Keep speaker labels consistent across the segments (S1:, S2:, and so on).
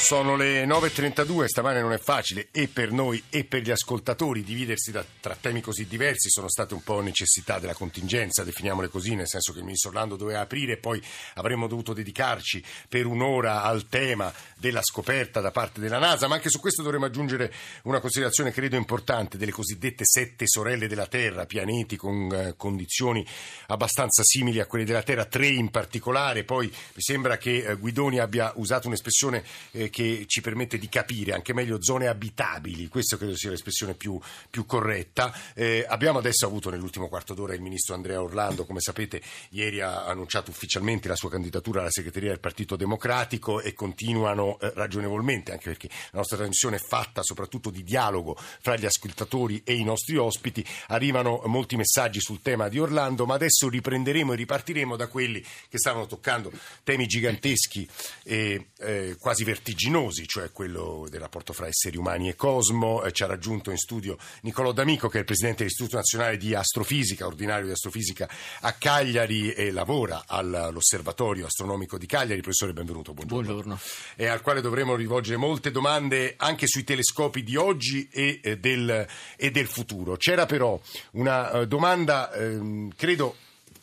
S1: Sono le 9.32, stamane non è facile e per noi e per gli ascoltatori dividersi da, tra temi così diversi, sono state un po' necessità della contingenza, definiamole così, nel senso che il ministro Orlando doveva aprire e poi avremmo dovuto dedicarci per un'ora al tema della scoperta da parte della NASA, ma anche su questo dovremmo aggiungere una considerazione credo importante delle cosiddette sette sorelle della Terra, pianeti con eh, condizioni abbastanza simili a quelle della Terra, tre in particolare, poi mi sembra che eh, Guidoni abbia usato un'espressione eh, che ci permette di capire anche meglio zone abitabili, questa credo sia l'espressione più, più corretta. Eh, abbiamo adesso avuto nell'ultimo quarto d'ora il ministro Andrea Orlando, come sapete ieri ha annunciato ufficialmente la sua candidatura alla segreteria del Partito Democratico e continuano eh, ragionevolmente, anche perché la nostra trasmissione è fatta soprattutto di dialogo fra gli ascoltatori e i nostri ospiti, arrivano molti messaggi sul tema di Orlando, ma adesso riprenderemo e ripartiremo da quelli che stavano toccando temi giganteschi e eh, quasi vertiginosi vertiginosi, cioè quello del rapporto fra esseri umani e cosmo. Eh, ci ha raggiunto in studio Niccolò D'Amico, che è il presidente dell'Istituto Nazionale di Astrofisica, ordinario di Astrofisica a Cagliari e lavora all'Osservatorio Astronomico di Cagliari. Professore, benvenuto. Buongiorno.
S2: Buongiorno.
S1: E al quale dovremo rivolgere molte domande anche sui telescopi di oggi e, eh, del, e del futuro. C'era però una uh, domanda, ehm, credo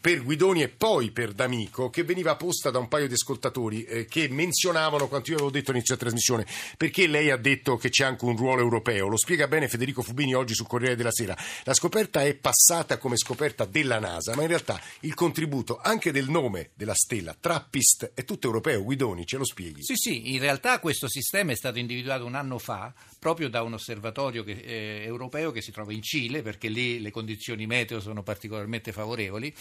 S1: per Guidoni e poi per D'Amico che veniva posta da un paio di ascoltatori eh, che menzionavano quanto io avevo detto all'inizio della trasmissione perché lei ha detto che c'è anche un ruolo europeo. Lo spiega bene Federico Fubini oggi sul Corriere della Sera. La scoperta è passata come scoperta della NASA ma in realtà il contributo anche del nome della stella Trappist è tutto europeo. Guidoni ce lo spieghi?
S2: Sì sì in realtà questo sistema è stato individuato un anno fa proprio da un osservatorio che, eh, europeo che si trova in Cile perché lì le condizioni meteo sono particolarmente favorevoli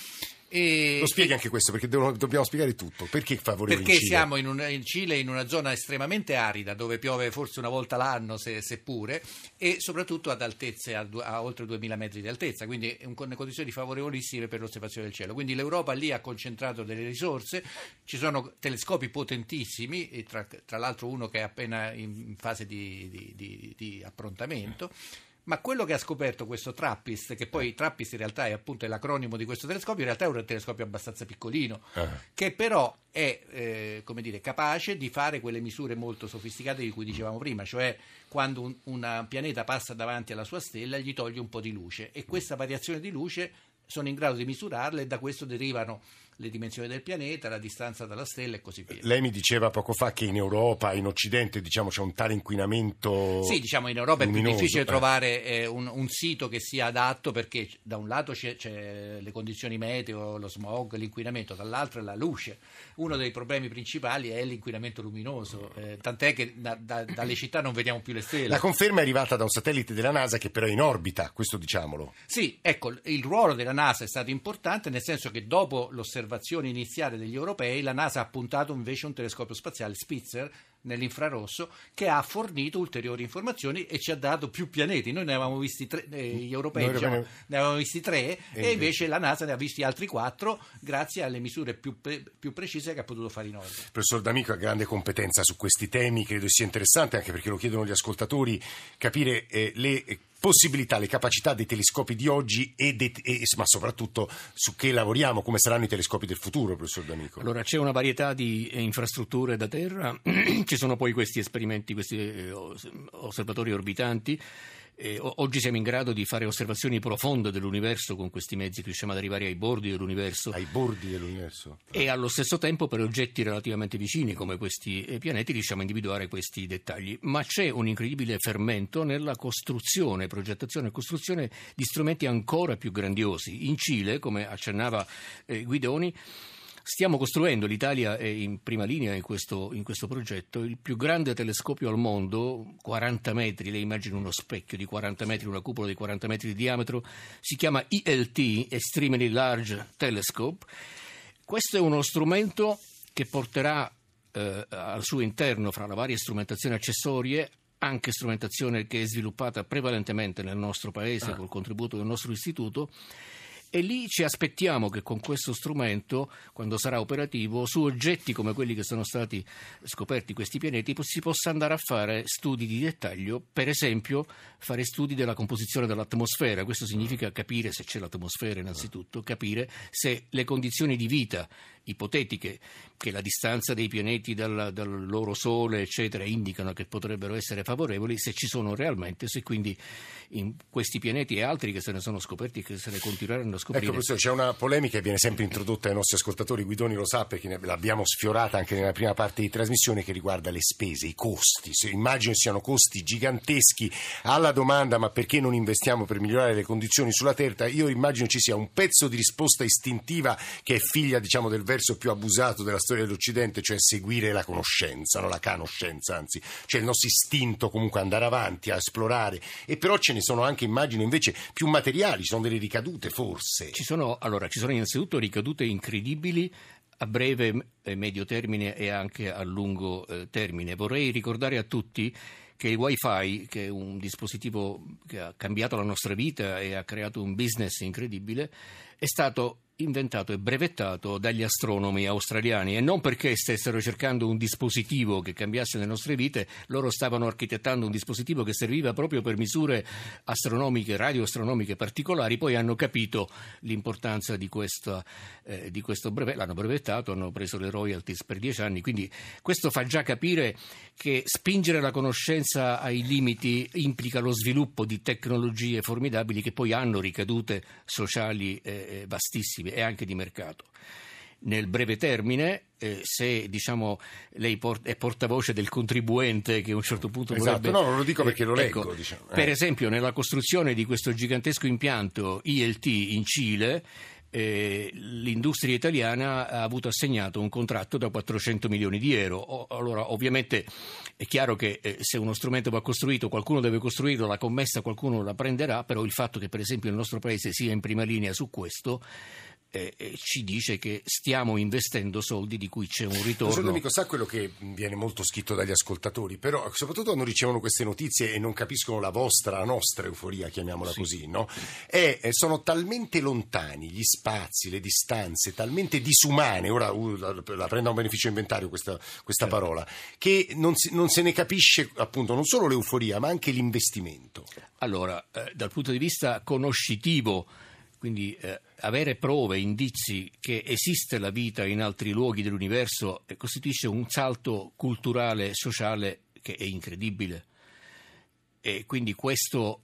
S1: e, Lo spieghi anche questo perché devono, dobbiamo spiegare tutto. Perché favorevoli
S2: Perché siamo in, un, in, Cile in una zona estremamente arida dove piove forse una volta l'anno, se, seppure, e soprattutto ad altezze a, a, oltre 2000 metri di altezza, quindi con condizioni favorevolissime per l'osservazione del cielo. Quindi l'Europa lì ha concentrato delle risorse, ci sono telescopi potentissimi, tra, tra l'altro uno che è appena in fase di, di, di, di approntamento. Ma quello che ha scoperto questo Trappist, che poi Trappist in realtà è appunto l'acronimo di questo telescopio, in realtà è un telescopio abbastanza piccolino, uh-huh. che però è eh, come dire, capace di fare quelle misure molto sofisticate di cui dicevamo prima, cioè quando un, un pianeta passa davanti alla sua stella gli toglie un po' di luce e questa variazione di luce sono in grado di misurarle e da questo derivano le dimensioni del pianeta, la distanza dalla stella e così via.
S1: Lei mi diceva poco fa che in Europa, in Occidente, diciamo, c'è un tale inquinamento.
S2: Sì, diciamo in Europa luminoso, è più difficile eh. trovare eh, un, un, sito che sia adatto perché da un lato c'è, c'è, le condizioni meteo, lo smog, l'inquinamento, dall'altro è la luce. Uno dei problemi principali è l'inquinamento luminoso, eh, tant'è che da, da, dalle città non vediamo più le stelle.
S1: La conferma è arrivata da un satellite della NASA che però è in orbita, questo diciamolo.
S2: Sì, ecco, il ruolo della NASA è stato importante nel senso che dopo l'osservazione osservazioni iniziali degli europei, la NASA ha puntato invece un telescopio spaziale Spitzer nell'infrarosso che ha fornito ulteriori informazioni e ci ha dato più pianeti. Noi ne avevamo visti tre, eh, gli europei diciamo, ne avevamo visti tre e, e invece la NASA ne ha visti altri quattro grazie alle misure più, pre, più precise che ha potuto fare in orbita.
S1: Professor D'Amico ha grande competenza su questi temi, credo sia interessante anche perché lo chiedono gli ascoltatori capire eh, le possibilità, le capacità dei telescopi di oggi e, de, e, ma soprattutto su che lavoriamo, come saranno i telescopi del futuro, professor D'Amico?
S3: Allora, c'è una varietà di eh, infrastrutture da terra, ci sono poi questi esperimenti, questi eh, osservatori orbitanti eh, oggi siamo in grado di fare osservazioni profonde dell'universo con questi mezzi, riusciamo ad arrivare ai bordi dell'universo.
S1: Ai bordi dell'universo.
S3: E allo stesso tempo per oggetti relativamente vicini come questi eh, pianeti riusciamo a individuare questi dettagli. Ma c'è un incredibile fermento nella costruzione, progettazione e costruzione di strumenti ancora più grandiosi. In Cile, come accennava eh, Guidoni, Stiamo costruendo, l'Italia è in prima linea in questo, in questo, progetto, il più grande telescopio al mondo, 40 metri, lei immagina uno specchio di 40 metri, una cupola di 40 metri di diametro, si chiama ILT, Extremely Large Telescope. Questo è uno strumento che porterà eh, al suo interno, fra le varie strumentazioni accessorie, anche strumentazione che è sviluppata prevalentemente nel nostro paese ah. col contributo del nostro istituto E lì ci aspettiamo che con questo strumento, quando sarà operativo, su oggetti come quelli che sono stati scoperti questi pianeti, si possa andare a fare studi di dettaglio, per esempio fare studi della composizione dell'atmosfera. Questo significa capire se c'è l'atmosfera innanzitutto, capire se le condizioni di vita ipotetiche che la distanza dei pianeti dal, dal, loro Sole, eccetera, indicano che potrebbero essere favorevoli, se ci sono realmente, se quindi in questi pianeti e altri che se ne sono scoperti e che se ne continueranno a scoprire.
S1: Ecco, professore, c'è una polemica che viene sempre introdotta ai nostri ascoltatori, Guidoni lo sa perché l'abbiamo sfiorata anche nella prima parte di trasmissione che riguarda le spese, i costi. Se, immagino siano costi giganteschi. Alla domanda ma perché non investiamo per migliorare le condizioni sulla Terra, io immagino ci sia un pezzo di risposta istintiva che è figlia diciamo, del verso più abusato della storia dell'Occidente, cioè seguire la conoscenza, no? la conoscenza, anzi, cioè il nostro istinto comunque andare avanti, a esplorare. E però ce ne sono anche, immagino, invece più materiali, ci sono delle ricadute forse.
S3: Ci sono, allora, ci sono innanzitutto ricadute incredibili a breve e medio termine e anche a lungo eh, termine. Vorrei ricordare a tutti che il wifi, che è un dispositivo che ha cambiato la nostra vita e ha creato un business incredibile, è stato inventato e brevettato dagli astronomi australiani. E non perché stessero cercando un dispositivo che cambiasse le nostre vite, loro stavano architettando un dispositivo che serviva proprio per misure astronomiche, radioastronomiche particolari, poi hanno capito l'importanza di, questa, eh, di questo brevetto, l'hanno brevettato, hanno preso le royalties per dieci anni, quindi questo fa già capire che spingere la conoscenza ai limiti implica lo sviluppo di tecnologie formidabili che poi hanno ricadute sociali eh, vastissime e anche di mercato. Nel breve termine, eh, se diciamo, lei port- è portavoce del contribuente che a un certo punto
S1: esatto,
S3: vorrebbe...
S1: no, non lo dico perché lo
S3: eh,
S1: leggo.
S3: Ecco,
S1: diciamo. eh.
S3: Per esempio, nella costruzione di questo gigantesco impianto ILT in Cile, eh, l'industria italiana ha avuto assegnato un contratto da 400 milioni di euro. allora, ovviamente è chiaro che eh, se uno strumento va costruito, qualcuno deve costruirlo, la commessa qualcuno la prenderà, però il fatto che per esempio il nostro paese sia in prima linea su questo eh, ci dice che stiamo investendo soldi di cui c'è un ritorno.
S1: Professor D'Amico, sa quello che viene molto scritto dagli ascoltatori, però soprattutto quando ricevono queste notizie e non capiscono la vostra, la nostra euforia, chiamiamola sì. così, no? E sono talmente lontani gli spazi, le distanze, talmente disumane, ora uh, la prendo a un beneficio inventario questa, questa certo. parola, che non, si, non se ne capisce appunto non solo l'euforia ma anche l'investimento.
S3: Allora, eh, dal punto di vista conoscitivo, quindi eh, avere prove, indizi che esiste la vita in altri luoghi dell'universo eh, costituisce un salto culturale sociale che è incredibile. E quindi questo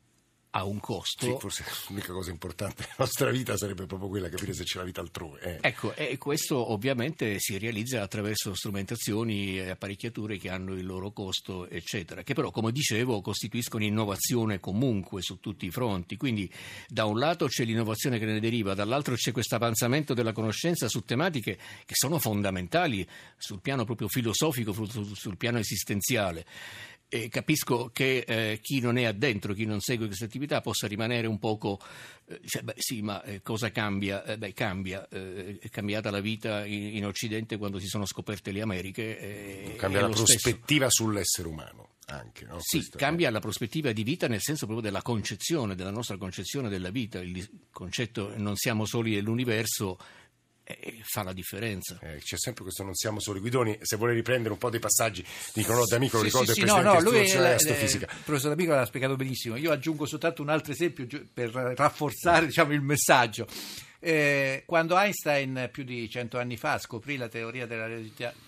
S3: ha un costo.
S1: Sì, forse l'unica cosa importante della nostra vita sarebbe proprio quella, capire se c'è la vita altrove. Eh.
S3: Ecco, e questo ovviamente si realizza attraverso strumentazioni e apparecchiature che hanno il loro costo, eccetera, che però, come dicevo, costituiscono innovazione comunque su tutti i fronti. Quindi da un lato c'è l'innovazione che ne deriva, dall'altro c'è questo avanzamento della conoscenza su tematiche che sono fondamentali sul piano proprio filosofico, sul piano esistenziale. E capisco che eh, chi non è addentro, chi non segue questa attività possa rimanere un poco, eh, cioè, beh, sì, ma eh, cosa cambia? Eh, beh, cambia, eh, è cambiata la vita in, in, Occidente quando si sono scoperte le Americhe.
S1: cambia la prospettiva stesso. sull'essere umano. Anche, no?
S3: Sì, Questo cambia la prospettiva di vita nel senso proprio della concezione, della nostra concezione della vita. Il concetto non siamo soli nell'universo eh, fa la differenza.
S1: Eh, c'è sempre questo non siamo soli. Guidoni, se vuole riprendere un po' dei passaggi, dicono no, D'Amico lo ricordo
S2: sì,
S1: il
S2: sì,
S1: presidente
S2: no, no, lui è,
S1: astrofisica.
S2: Il professor D'Amico l'ha spiegato benissimo. Io aggiungo soltanto un altro esempio per rafforzare diciamo, il messaggio. Eh, quando Einstein più di cento anni fa scoprì la teoria della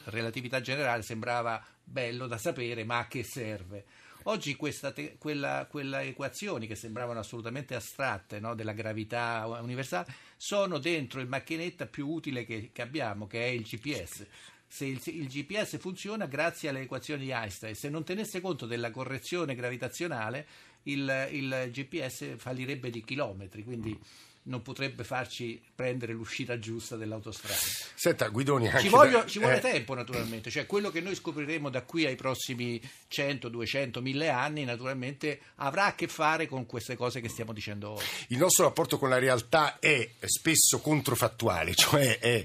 S2: relatività generale sembrava bello da sapere, ma a che serve? Oggi te, quella, quella, equazioni che sembravano assolutamente astratte no, della gravità universale sono dentro il macchinetta più utile che, che abbiamo, che è il GPS se il, il, GPS funziona grazie alle equazioni di Einstein. Se non tenesse conto della correzione gravitazionale, il, il GPS fallirebbe di chilometri. Quindi non potrebbe farci prendere l'uscita giusta dell'autostrada.
S1: Senta, Guidoni,
S2: ci, voglio, da... ci vuole eh... tempo naturalmente, cioè quello che noi scopriremo da qui ai prossimi 100, 200, 1000 anni naturalmente avrà a che fare con queste cose che stiamo dicendo oggi.
S1: Il nostro rapporto con la realtà è spesso controfattuale, cioè è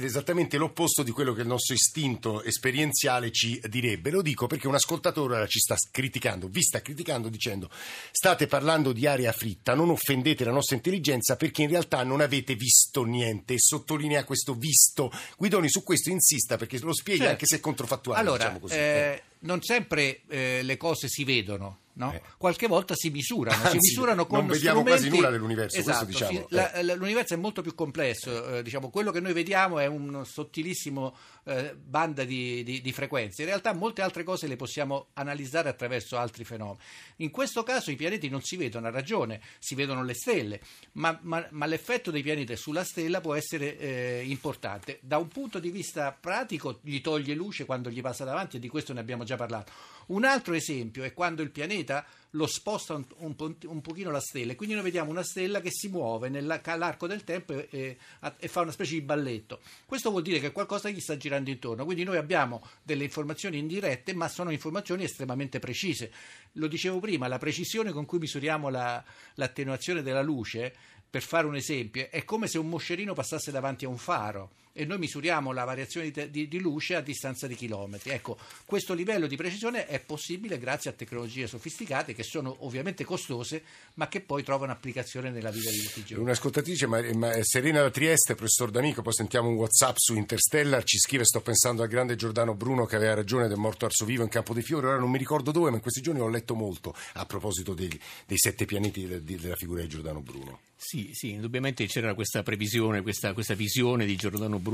S1: esattamente l'opposto di quello che il nostro istinto esperienziale ci direbbe. Lo dico perché un ascoltatore ci sta criticando, vi sta criticando dicendo state parlando di aria fritta, non offendete la nostra intelligenza passa perché in realtà non avete visto niente sottolinea questo visto. Guidoni su questo insista perché lo spiega
S2: Certo.
S1: anche se è controfattuale.
S2: Allora,
S1: diciamo così.
S2: eh, non sempre eh, le cose si vedono. No?
S1: Eh.
S2: Qualche volta si misurano, si
S1: Anzi,
S2: misurano con
S1: non vediamo
S2: strumenti...
S1: quasi nulla dell'universo,
S2: Esatto,
S1: diciamo,
S2: sì,
S1: eh.
S2: la- la- l'universo è molto più complesso, eh, diciamo, quello che noi vediamo è un sottilissimo eh, banda di, di- di frequenze. In realtà molte altre cose le possiamo analizzare attraverso altri fenomeni. In questo caso i pianeti non si vedono, ha ragione, si vedono le stelle, ma, ma- ma l'effetto dei pianeti sulla stella può essere eh, importante. Da un punto di vista pratico gli toglie luce quando gli passa davanti e di questo ne abbiamo già parlato. Un altro esempio è quando il pianeta lo sposta un, un un pochino la stella e quindi noi vediamo una stella che si muove nell'arco del tempo e, e- e fa una specie di balletto. Questo vuol dire che qualcosa gli sta girando intorno, quindi noi abbiamo delle informazioni indirette ma sono informazioni estremamente precise. Lo dicevo prima, la precisione con cui misuriamo la- l'attenuazione della luce, per fare un esempio, è come se un moscerino passasse davanti a un faro e noi misuriamo la variazione di, di- di luce a distanza di chilometri. Ecco, questo livello di precisione è possibile grazie a tecnologie sofisticate che sono ovviamente costose, ma che poi trovano applicazione nella vita di tutti i giorni.
S1: Un'ascoltatrice, ma, ma- Serena da Trieste, professor D'Amico, poi sentiamo un WhatsApp su Interstellar, ci scrive, sto pensando al grande Giordano Bruno che aveva ragione del morto arso vivo in Campo dei Fiori, ora non mi ricordo dove, ma in questi giorni ho letto molto a proposito dei, dei sette pianeti de- de- della figura di Giordano Bruno.
S3: Sì, sì, indubbiamente c'era questa previsione, questa, questa visione di Giordano Bruno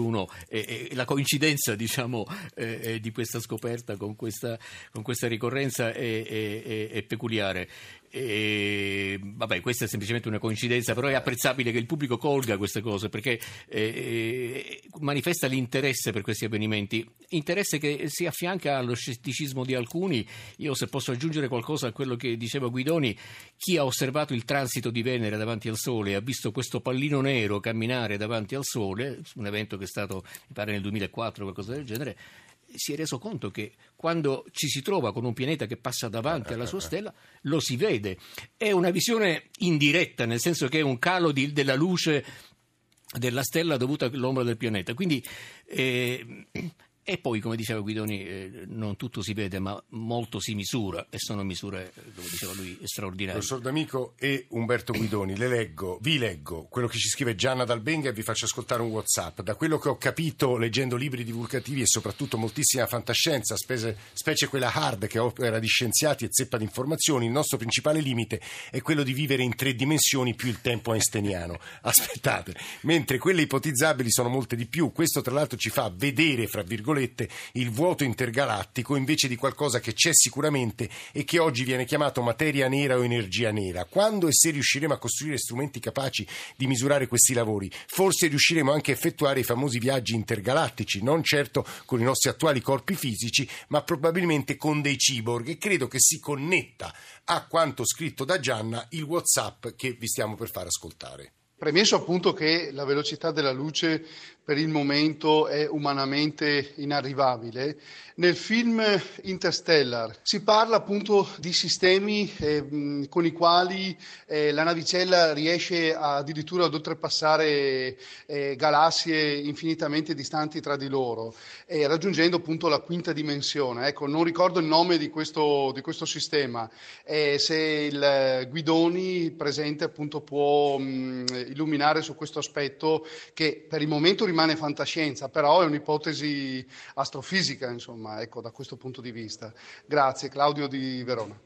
S3: e, e la coincidenza diciamo, eh, eh, di questa scoperta con questa, con questa ricorrenza è, è- è- è peculiare. E, vabbè, questa è semplicemente una coincidenza, però è apprezzabile che il pubblico colga queste cose perché eh, eh, manifesta l'interesse per questi avvenimenti, interesse che si affianca allo scetticismo di alcuni. Io se posso aggiungere qualcosa a quello che diceva Guidoni, chi ha osservato il transito di Venere davanti al Sole e ha visto questo pallino nero camminare davanti al Sole, un evento che è stato, mi pare, nel 2004 o qualcosa del genere, si è reso conto che quando ci si trova con un pianeta che passa davanti alla sua stella, lo si vede. È una visione indiretta, nel senso che è un calo di- della luce della stella dovuta all'ombra del pianeta. Quindi, eh, e poi, come diceva Guidoni, eh, non tutto si vede, ma molto si misura, e sono misure, come diceva lui, straordinarie.
S1: Professor D'Amico e Umberto Guidoni, le leggo, vi leggo quello che ci scrive Gianna Dalbenga e vi faccio ascoltare un WhatsApp. Da quello che ho capito leggendo libri divulgativi e soprattutto moltissima fantascienza, spese- specie quella hard che opera di scienziati e zeppa di informazioni, il nostro principale limite è quello di vivere in tre dimensioni più il tempo einsteiniano. Aspettate, mentre quelle ipotizzabili sono molte di più. Questo tra l'altro ci fa vedere, fra virgolette, il vuoto intergalattico invece di qualcosa che c'è sicuramente e che oggi viene chiamato materia nera o energia nera. Quando e se riusciremo a costruire strumenti capaci di misurare questi lavori, forse riusciremo anche a effettuare i famosi viaggi intergalattici, non certo con i nostri attuali corpi fisici, ma probabilmente con dei cyborg e credo che si connetta a quanto scritto da Gianna il WhatsApp che vi stiamo per far ascoltare.
S4: Premesso appunto che la velocità della luce per il momento è umanamente inarrivabile, nel film Interstellar si parla appunto di sistemi eh, con i quali eh, la navicella riesce addirittura ad oltrepassare eh, galassie infinitamente distanti tra di loro, eh, raggiungendo appunto la quinta dimensione. Ecco, non ricordo il nome di questo, di questo sistema, eh, se il Guidoni presente appunto può mh, illuminare su questo aspetto che per il momento rimane fantascienza, però è un'ipotesi astrofisica, insomma, ecco, da questo punto di vista. Grazie, Claudio di Verona.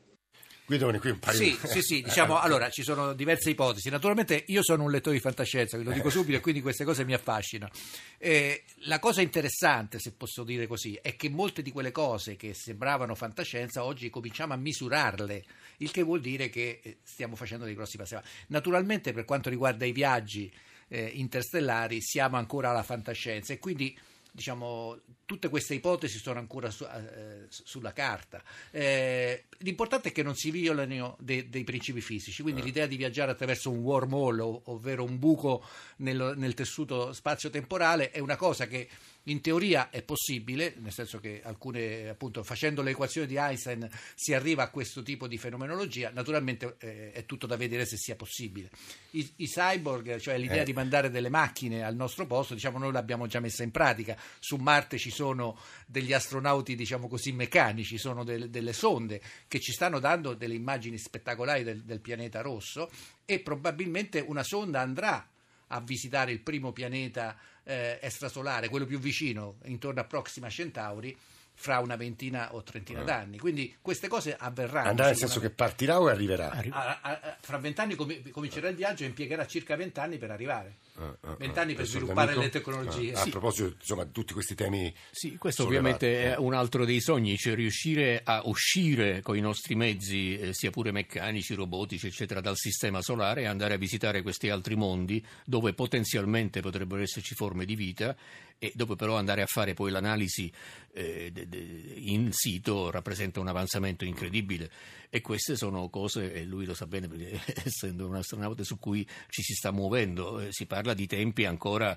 S1: Guidoni, qui un paio
S2: Sì, sì, sì, diciamo, allora ci sono diverse ipotesi. Naturalmente io sono un lettore di fantascienza, ve lo dico subito, e quindi queste cose mi affascinano. Eh, la cosa interessante, se posso dire così, è che molte di quelle cose che sembravano fantascienza oggi cominciamo a misurarle, il che vuol dire che eh, stiamo facendo dei grossi passi avanti. Naturalmente per quanto riguarda i viaggi eh, interstellari siamo ancora alla fantascienza. E quindi diciamo, tutte queste ipotesi sono ancora su- eh, sulla carta. Eh, l'importante è che non si violino de- dei principi fisici, quindi l'idea di viaggiare attraverso un wormhole, ov- ovvero un buco nel, nel tessuto spazio-temporale, è una cosa che in teoria è possibile, nel senso che alcune, appunto, facendo le equazioni di Einstein si arriva a questo tipo di fenomenologia, naturalmente eh, è tutto da vedere se sia possibile. I, i cyborg, cioè l'idea
S1: Eh.
S2: di mandare delle macchine al nostro posto, diciamo noi l'abbiamo già messa in pratica, su Marte ci sono degli astronauti, diciamo così, meccanici, sono del, delle sonde che ci stanno dando delle immagini spettacolari del, del pianeta rosso e probabilmente una sonda andrà a visitare il primo pianeta eh, extrasolare, quello più vicino, intorno a Proxima Centauri, fra una ventina o trentina d'anni. Quindi queste cose avverranno.
S1: Andrà nel senso che partirà o arriverà?
S2: A- a- a- fra vent'anni com- comincerà il viaggio e impiegherà circa vent'anni per arrivare.
S1: Ah, ah,
S2: Vent'anni
S1: ah.
S2: per sviluppare le tecnologie.
S1: Ah,
S2: Sì.
S1: A proposito, insomma, di tutti questi temi.
S3: Sì, questo
S1: sollevati.
S3: ovviamente è un altro dei sogni, cioè riuscire a uscire con i nostri mezzi, eh, sia pure meccanici, robotici, eccetera, dal sistema solare e andare a visitare questi altri mondi dove potenzialmente potrebbero esserci forme di vita e dopo però andare a fare poi l'analisi eh, de- de- in sito rappresenta un avanzamento incredibile e queste sono cose, e lui lo sa bene perché essendo un astronauta su cui ci si sta muovendo, eh, si parla di tempi ancora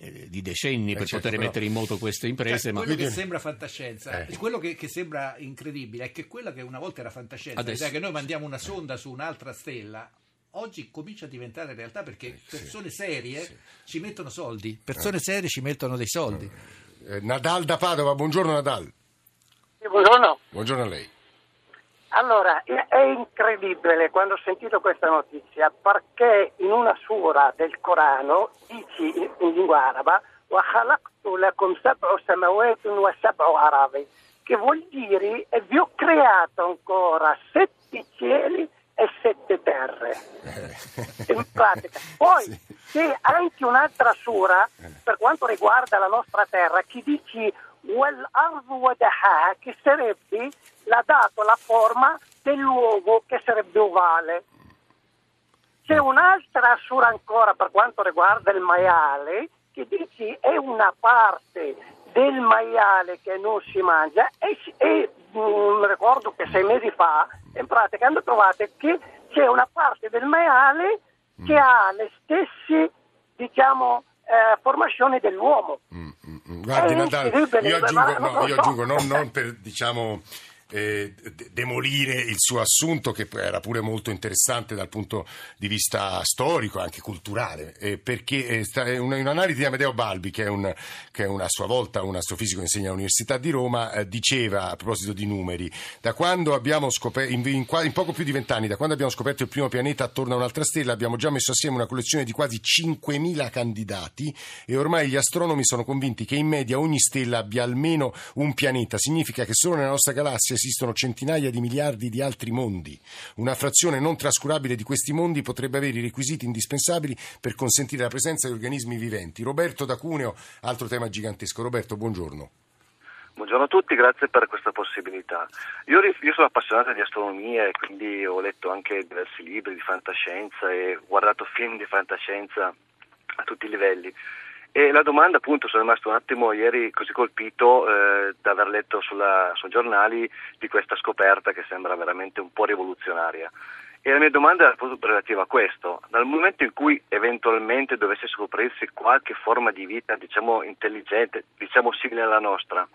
S3: eh, di decenni
S1: Eh,
S3: per
S1: certo,
S3: poter
S1: però-
S3: mettere in moto queste imprese,
S2: Cioè,
S3: ma
S2: quello che sembra fantascienza,
S1: Eh.
S2: quello che, che sembra incredibile è che quella che una volta era fantascienza,
S3: Adesso-
S2: l'idea che noi mandiamo una sonda su un'altra stella, oggi comincia a diventare realtà perché persone serie ci mettono soldi, persone serie ci mettono dei soldi.
S1: Eh, Nadal da Padova, buongiorno Nadal.
S5: Sì, Buongiorno.
S1: Buongiorno a lei.
S5: Allora, è è incredibile quando ho sentito questa notizia perché in una sura del Corano dici in in lingua araba وَخَلَقْتُ لَكُمْ سَبْعُ سَمَوَاتٍ وَسَبْعُ أَرَاضٍ che vuol dire e vi ho creato ancora sette cieli e sette terre. In pratica. Poi c'è anche un'altra sura per quanto riguarda la nostra terra che dice Well'ardu wadaha, che sarebbe, la data, la forma dell'uovo, che sarebbe ovale. C'è mm. un'altra sura ancora per quanto riguarda il maiale, che dice è una parte del maiale che non si mangia e, e mm, mh, ricordo che sei mesi fa in pratica hanno trovato che c'è una parte del maiale che mm. ha le stesse diciamo eh, formazioni dell'uomo.
S1: Mm. Guardi
S5: Eh, incredibile,
S1: io aggiungo, no, io aggiungo non, non per diciamo eh, de- demolire il suo assunto che era pure molto interessante dal punto di vista storico anche culturale eh, perché eh, è una- un'analisi di Amedeo Balbi che è, un, che è una, a sua volta un astrofisico che insegna all'Università di Roma eh, diceva a proposito di numeri da quando abbiamo scoperto in, in in poco più di vent'anni da quando abbiamo scoperto il primo pianeta attorno a un'altra stella abbiamo già messo assieme una collezione di quasi 5.000 candidati e ormai gli astronomi sono convinti che in media ogni stella abbia almeno un pianeta. Significa che solo nella nostra galassia esistono centinaia di miliardi di altri mondi. Una frazione non trascurabile di questi mondi potrebbe avere i requisiti indispensabili per consentire la presenza di organismi viventi. Roberto da Cuneo, altro tema gigantesco. Roberto, buongiorno.
S6: Buongiorno a tutti, grazie per questa possibilità. Io, io sono appassionato di astronomia e quindi ho letto anche diversi libri di fantascienza e guardato film di fantascienza a tutti i livelli. E la domanda, appunto, sono rimasto un attimo ieri così colpito eh, da aver letto sulla- sui giornali di questa scoperta che sembra veramente un po' rivoluzionaria. E la mia domanda è proprio relativa a questo. Dal momento in cui eventualmente dovesse scoprirsi qualche forma di vita, diciamo, intelligente, diciamo simile alla nostra,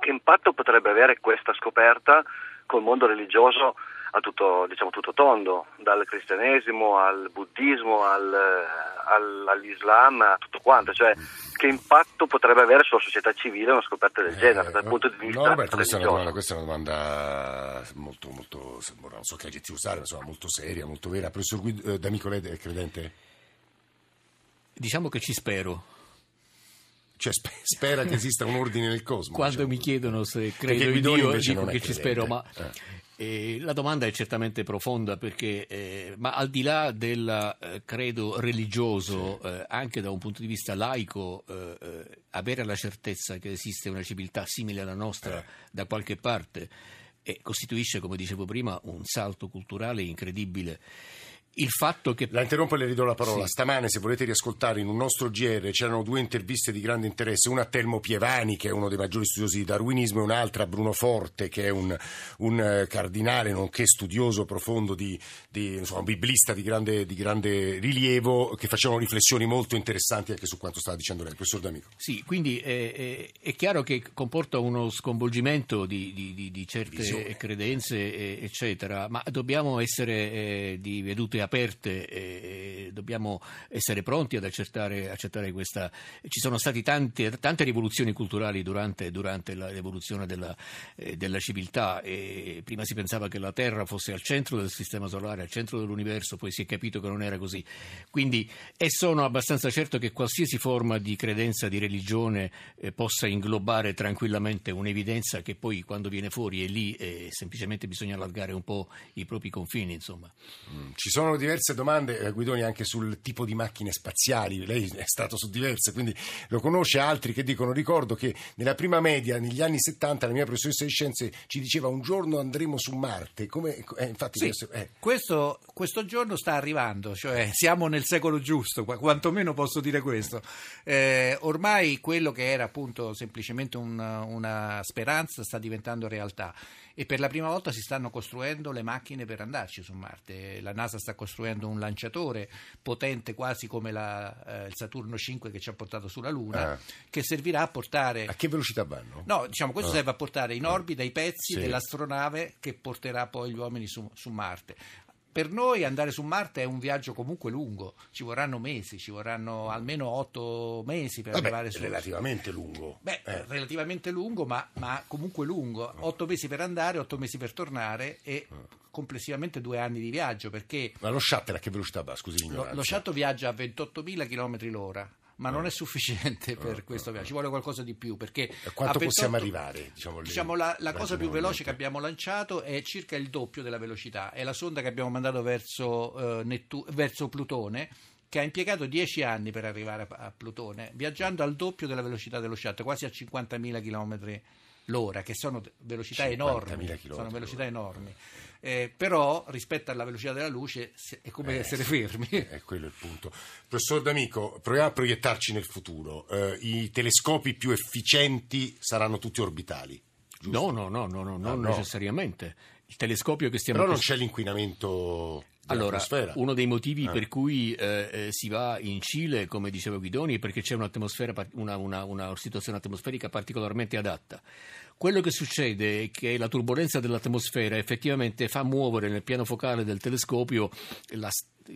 S6: che impatto potrebbe avere questa scoperta col mondo religioso a tutto, diciamo, tutto tondo, dal cristianesimo al buddismo al, al- all'islam, a tutto quanto, cioè che impatto potrebbe avere sulla società civile una scoperta del genere dal
S1: Eh,
S6: punto di vista
S1: no, Roberto, questa è, una domanda,
S6: religioso?
S1: questa è una domanda molto, molto, non so che aggettivo usare, ma insomma, molto seria, molto vera. Professor Guido, eh, D'Amico, lei è credente?
S3: diciamo che ci spero.
S1: Cioè, spe- spera che esista un ordine nel cosmo.
S3: Quando
S1: diciamo.
S3: mi chiedono se credo in Dio, dico che ci spero, ma
S1: Eh.
S3: Eh, la domanda è certamente profonda perché, eh, ma al di là del eh, credo religioso, eh, anche da un punto di vista laico, eh, eh, avere la certezza che esiste una civiltà simile alla nostra da qualche parte costituisce, come dicevo prima, un salto culturale incredibile. Il fatto che
S1: La interrompo e le ridò la parola.
S3: Sì.
S1: Stamane, se volete riascoltare, in un nostro GR c'erano due interviste di grande interesse, una a Telmo Pievani, che è uno dei maggiori studiosi di darwinismo, e un'altra a Bruno Forte, che è un, un, eh, cardinale, nonché studioso profondo, di, di, insomma, un biblista di grande, di grande rilievo, che facevano riflessioni molto interessanti anche su quanto stava dicendo lei, professor D'Amico.
S3: Sì, quindi è, è- è chiaro che comporta uno sconvolgimento di, di- certe
S1: Visione.
S3: credenze, eh, eccetera, ma dobbiamo essere eh, di vedute aperte e dobbiamo essere pronti ad accettare, accettare questa. Ci sono state tante, tante rivoluzioni culturali durante, durante l'evoluzione della, eh, della civiltà. E prima si pensava che la Terra fosse al centro del sistema solare, al centro dell'universo, poi si è capito che non era così. Quindi, e sono abbastanza certo che qualsiasi forma di credenza, di religione eh, possa inglobare tranquillamente un'evidenza che poi quando viene fuori è lì e semplicemente bisogna allargare un po' i propri confini. Insomma.
S1: Mm, ci sono diverse domande, eh, Guidoni, anche sul tipo di macchine spaziali. Lei è stato su diverse, quindi lo conosce. Altri che dicono: Ricordo che nella prima media, negli anni 70, la mia professoressa di scienze ci diceva un giorno andremo su Marte. Come, eh, infatti,
S2: sì,
S1: questo, eh.
S2: questo, questo, giorno sta arrivando, cioè siamo nel secolo giusto, quantomeno posso dire questo. Eh, ormai quello che era appunto semplicemente un, una speranza sta diventando realtà e per la prima volta si stanno costruendo le macchine per andarci su Marte. La NASA sta costruendo un lanciatore potente quasi come la, eh, il Saturno 5 che ci ha portato sulla Luna, ah. che servirà a portare...
S1: A che velocità vanno?
S2: No, diciamo, questo ah. serve a portare in orbita i pezzi sì. dell'astronave che porterà poi gli uomini su, su Marte per noi andare su Marte è un viaggio comunque lungo, ci vorranno mesi, ci vorranno almeno otto mesi per
S1: Vabbè,
S2: arrivare su
S1: Marte. relativamente lungo.
S2: Beh, eh. relativamente lungo, ma, ma, comunque lungo. Otto mesi per andare, otto mesi per tornare e complessivamente due anni di viaggio perché...
S1: Ma lo shuttle a che velocità va? Scusi
S2: Lo, lo shuttle viaggia a 28.000 km l'ora ma non è sufficiente per questo viaggio, ci vuole qualcosa di più. Perché
S1: quanto 28, possiamo arrivare?
S2: Diciamo, diciamo la, la cosa più veloce che abbiamo lanciato è circa il doppio della velocità, è la sonda che abbiamo mandato verso, eh, Nettu- verso Plutone che ha impiegato 10 anni per arrivare a, a Plutone, viaggiando al doppio della velocità dello shuttle, quasi a 50.000 km l'ora, che sono velocità enormi. Sono velocità enormi. Eh, però rispetto alla velocità della luce è come eh, essere fermi.
S1: È quello il punto. Professor D'Amico, proviamo a proiettarci nel futuro. Eh, I telescopi più efficienti saranno tutti orbitali?
S3: Giusto? No, no, no, no, no non no. necessariamente. Il telescopio che stiamo...
S1: Però non c'è l'inquinamento
S3: allora, uno dei motivi eh. per cui eh, eh, si va in Cile, come diceva Guidoni, è perché c'è un'atmosfera, una, una, una situazione atmosferica particolarmente adatta. Quello che succede è che la turbolenza dell'atmosfera effettivamente fa muovere nel piano focale del telescopio la,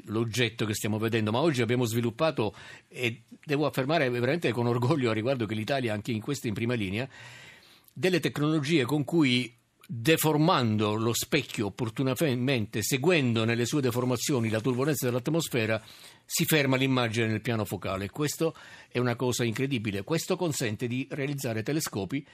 S3: l'oggetto che stiamo vedendo, ma oggi abbiamo sviluppato, e devo affermare veramente con orgoglio a riguardo che l'Italia anche in questo è in prima linea, delle tecnologie con cui deformando lo specchio opportunamente, seguendo nelle sue deformazioni la turbolenza dell'atmosfera, si ferma l'immagine nel piano focale. Questo è una cosa incredibile. Questo consente di realizzare telescopi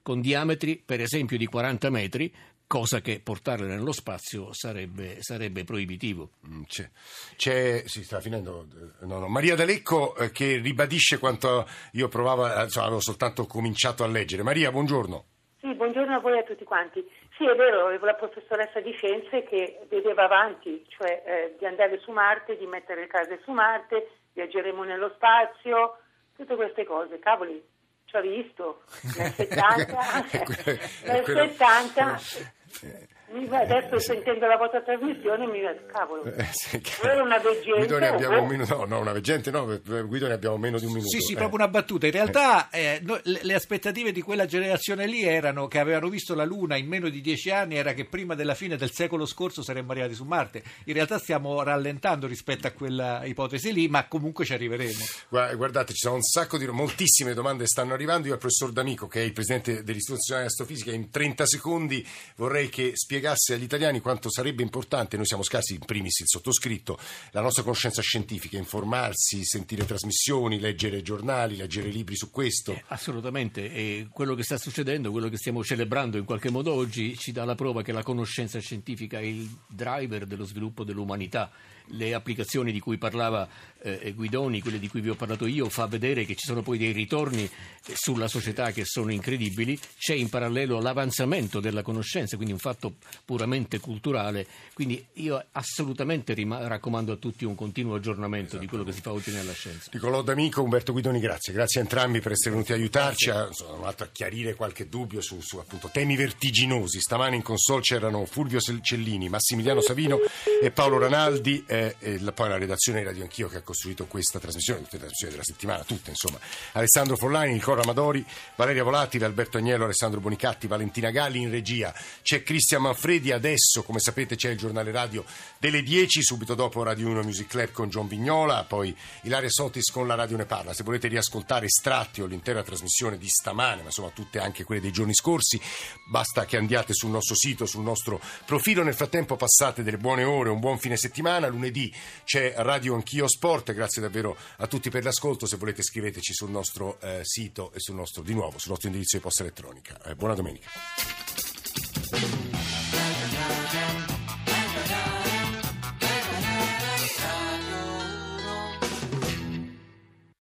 S3: con diametri, per esempio, di 40 metri, cosa che portarle nello spazio sarebbe, sarebbe proibitivo.
S1: Mm, c'è, c'è, si sta finendo, eh, no, no. Maria D'Alecco eh, che ribadisce quanto io provavo, eh, insomma, avevo soltanto cominciato a leggere. Maria, buongiorno.
S7: Sì, buongiorno a voi e a tutti quanti. Sì, è vero, avevo la professoressa di scienze che vedeva avanti, cioè eh, di andare su Marte, di mettere le case su Marte, viaggeremo nello spazio, tutte queste cose. Cavoli, ci ho visto, nel 70, nel 70 Adesso sentendo la vostra trasmissione mi cavolo, eh, sì, era una veggente. Guido ne
S1: abbiamo un minuto, no, no, una veggente no, Guido ne abbiamo meno di un minuto.
S2: Sì, sì, eh. proprio una battuta. In realtà eh, no, le, le, aspettative di quella generazione lì erano che avevano visto la Luna in meno di dieci anni, era che prima della fine del secolo scorso saremmo arrivati su Marte. In realtà stiamo rallentando rispetto a quella ipotesi lì, ma comunque ci arriveremo.
S1: Guardate, ci sono un sacco di moltissime domande stanno arrivando. Io al professor D'Amico, che è il presidente dell'Istituto Nazionale di Astrofisica, in 30 secondi vorrei che spiegasse spiegasse agli italiani quanto sarebbe importante, noi siamo scarsi, in primis il sottoscritto, la nostra conoscenza scientifica, informarsi, sentire trasmissioni, leggere giornali, leggere libri su questo. Eh,
S3: assolutamente, e quello che sta succedendo, quello che stiamo celebrando in qualche modo oggi, ci dà la prova che la conoscenza scientifica è il driver dello sviluppo dell'umanità le applicazioni di cui parlava eh, Guidoni, quelle di cui vi ho parlato io, fa vedere che ci sono poi dei ritorni eh, sulla società che sono incredibili, c'è in parallelo l'avanzamento della conoscenza, quindi un fatto puramente culturale, quindi io assolutamente rim- raccomando a tutti un continuo aggiornamento di quello che si fa oggi nella scienza.
S1: Nicolò D'Amico, Umberto Guidoni, grazie, grazie a entrambi per essere venuti a aiutarci, a, insomma, a chiarire qualche dubbio su, su appunto, temi vertiginosi. Stamani in console c'erano Fulvio Cellini, Massimiliano Savino e Paolo Ranaldi. Eh, eh, e la, poi la redazione di Radio Anch'io che ha costruito questa trasmissione, tutte le trasmissioni della settimana, tutte insomma. Alessandro Follani, Nicola Amadori, Valeria Volatile, Alberto Agnello, Alessandro Bonicatti, Valentina Galli in regia. C'è Cristian Manfredi, adesso come sapete c'è il giornale radio delle 10, subito dopo Radio 1 Music Club con John Vignola, poi Ilaria Sotis con la Radio Ne Parla. Se volete riascoltare estratti o l'intera trasmissione di stamane, ma insomma tutte anche quelle dei giorni scorsi, basta che andiate sul nostro sito, sul nostro profilo. Nel frattempo passate delle buone ore, un buon fine settimana. Lunedì c'è Radio Anch'io Sport. Grazie davvero a tutti per l'ascolto. Se volete scriveteci sul nostro eh, sito e sul nostro, di nuovo, sul nostro indirizzo di posta elettronica. Eh, buona domenica.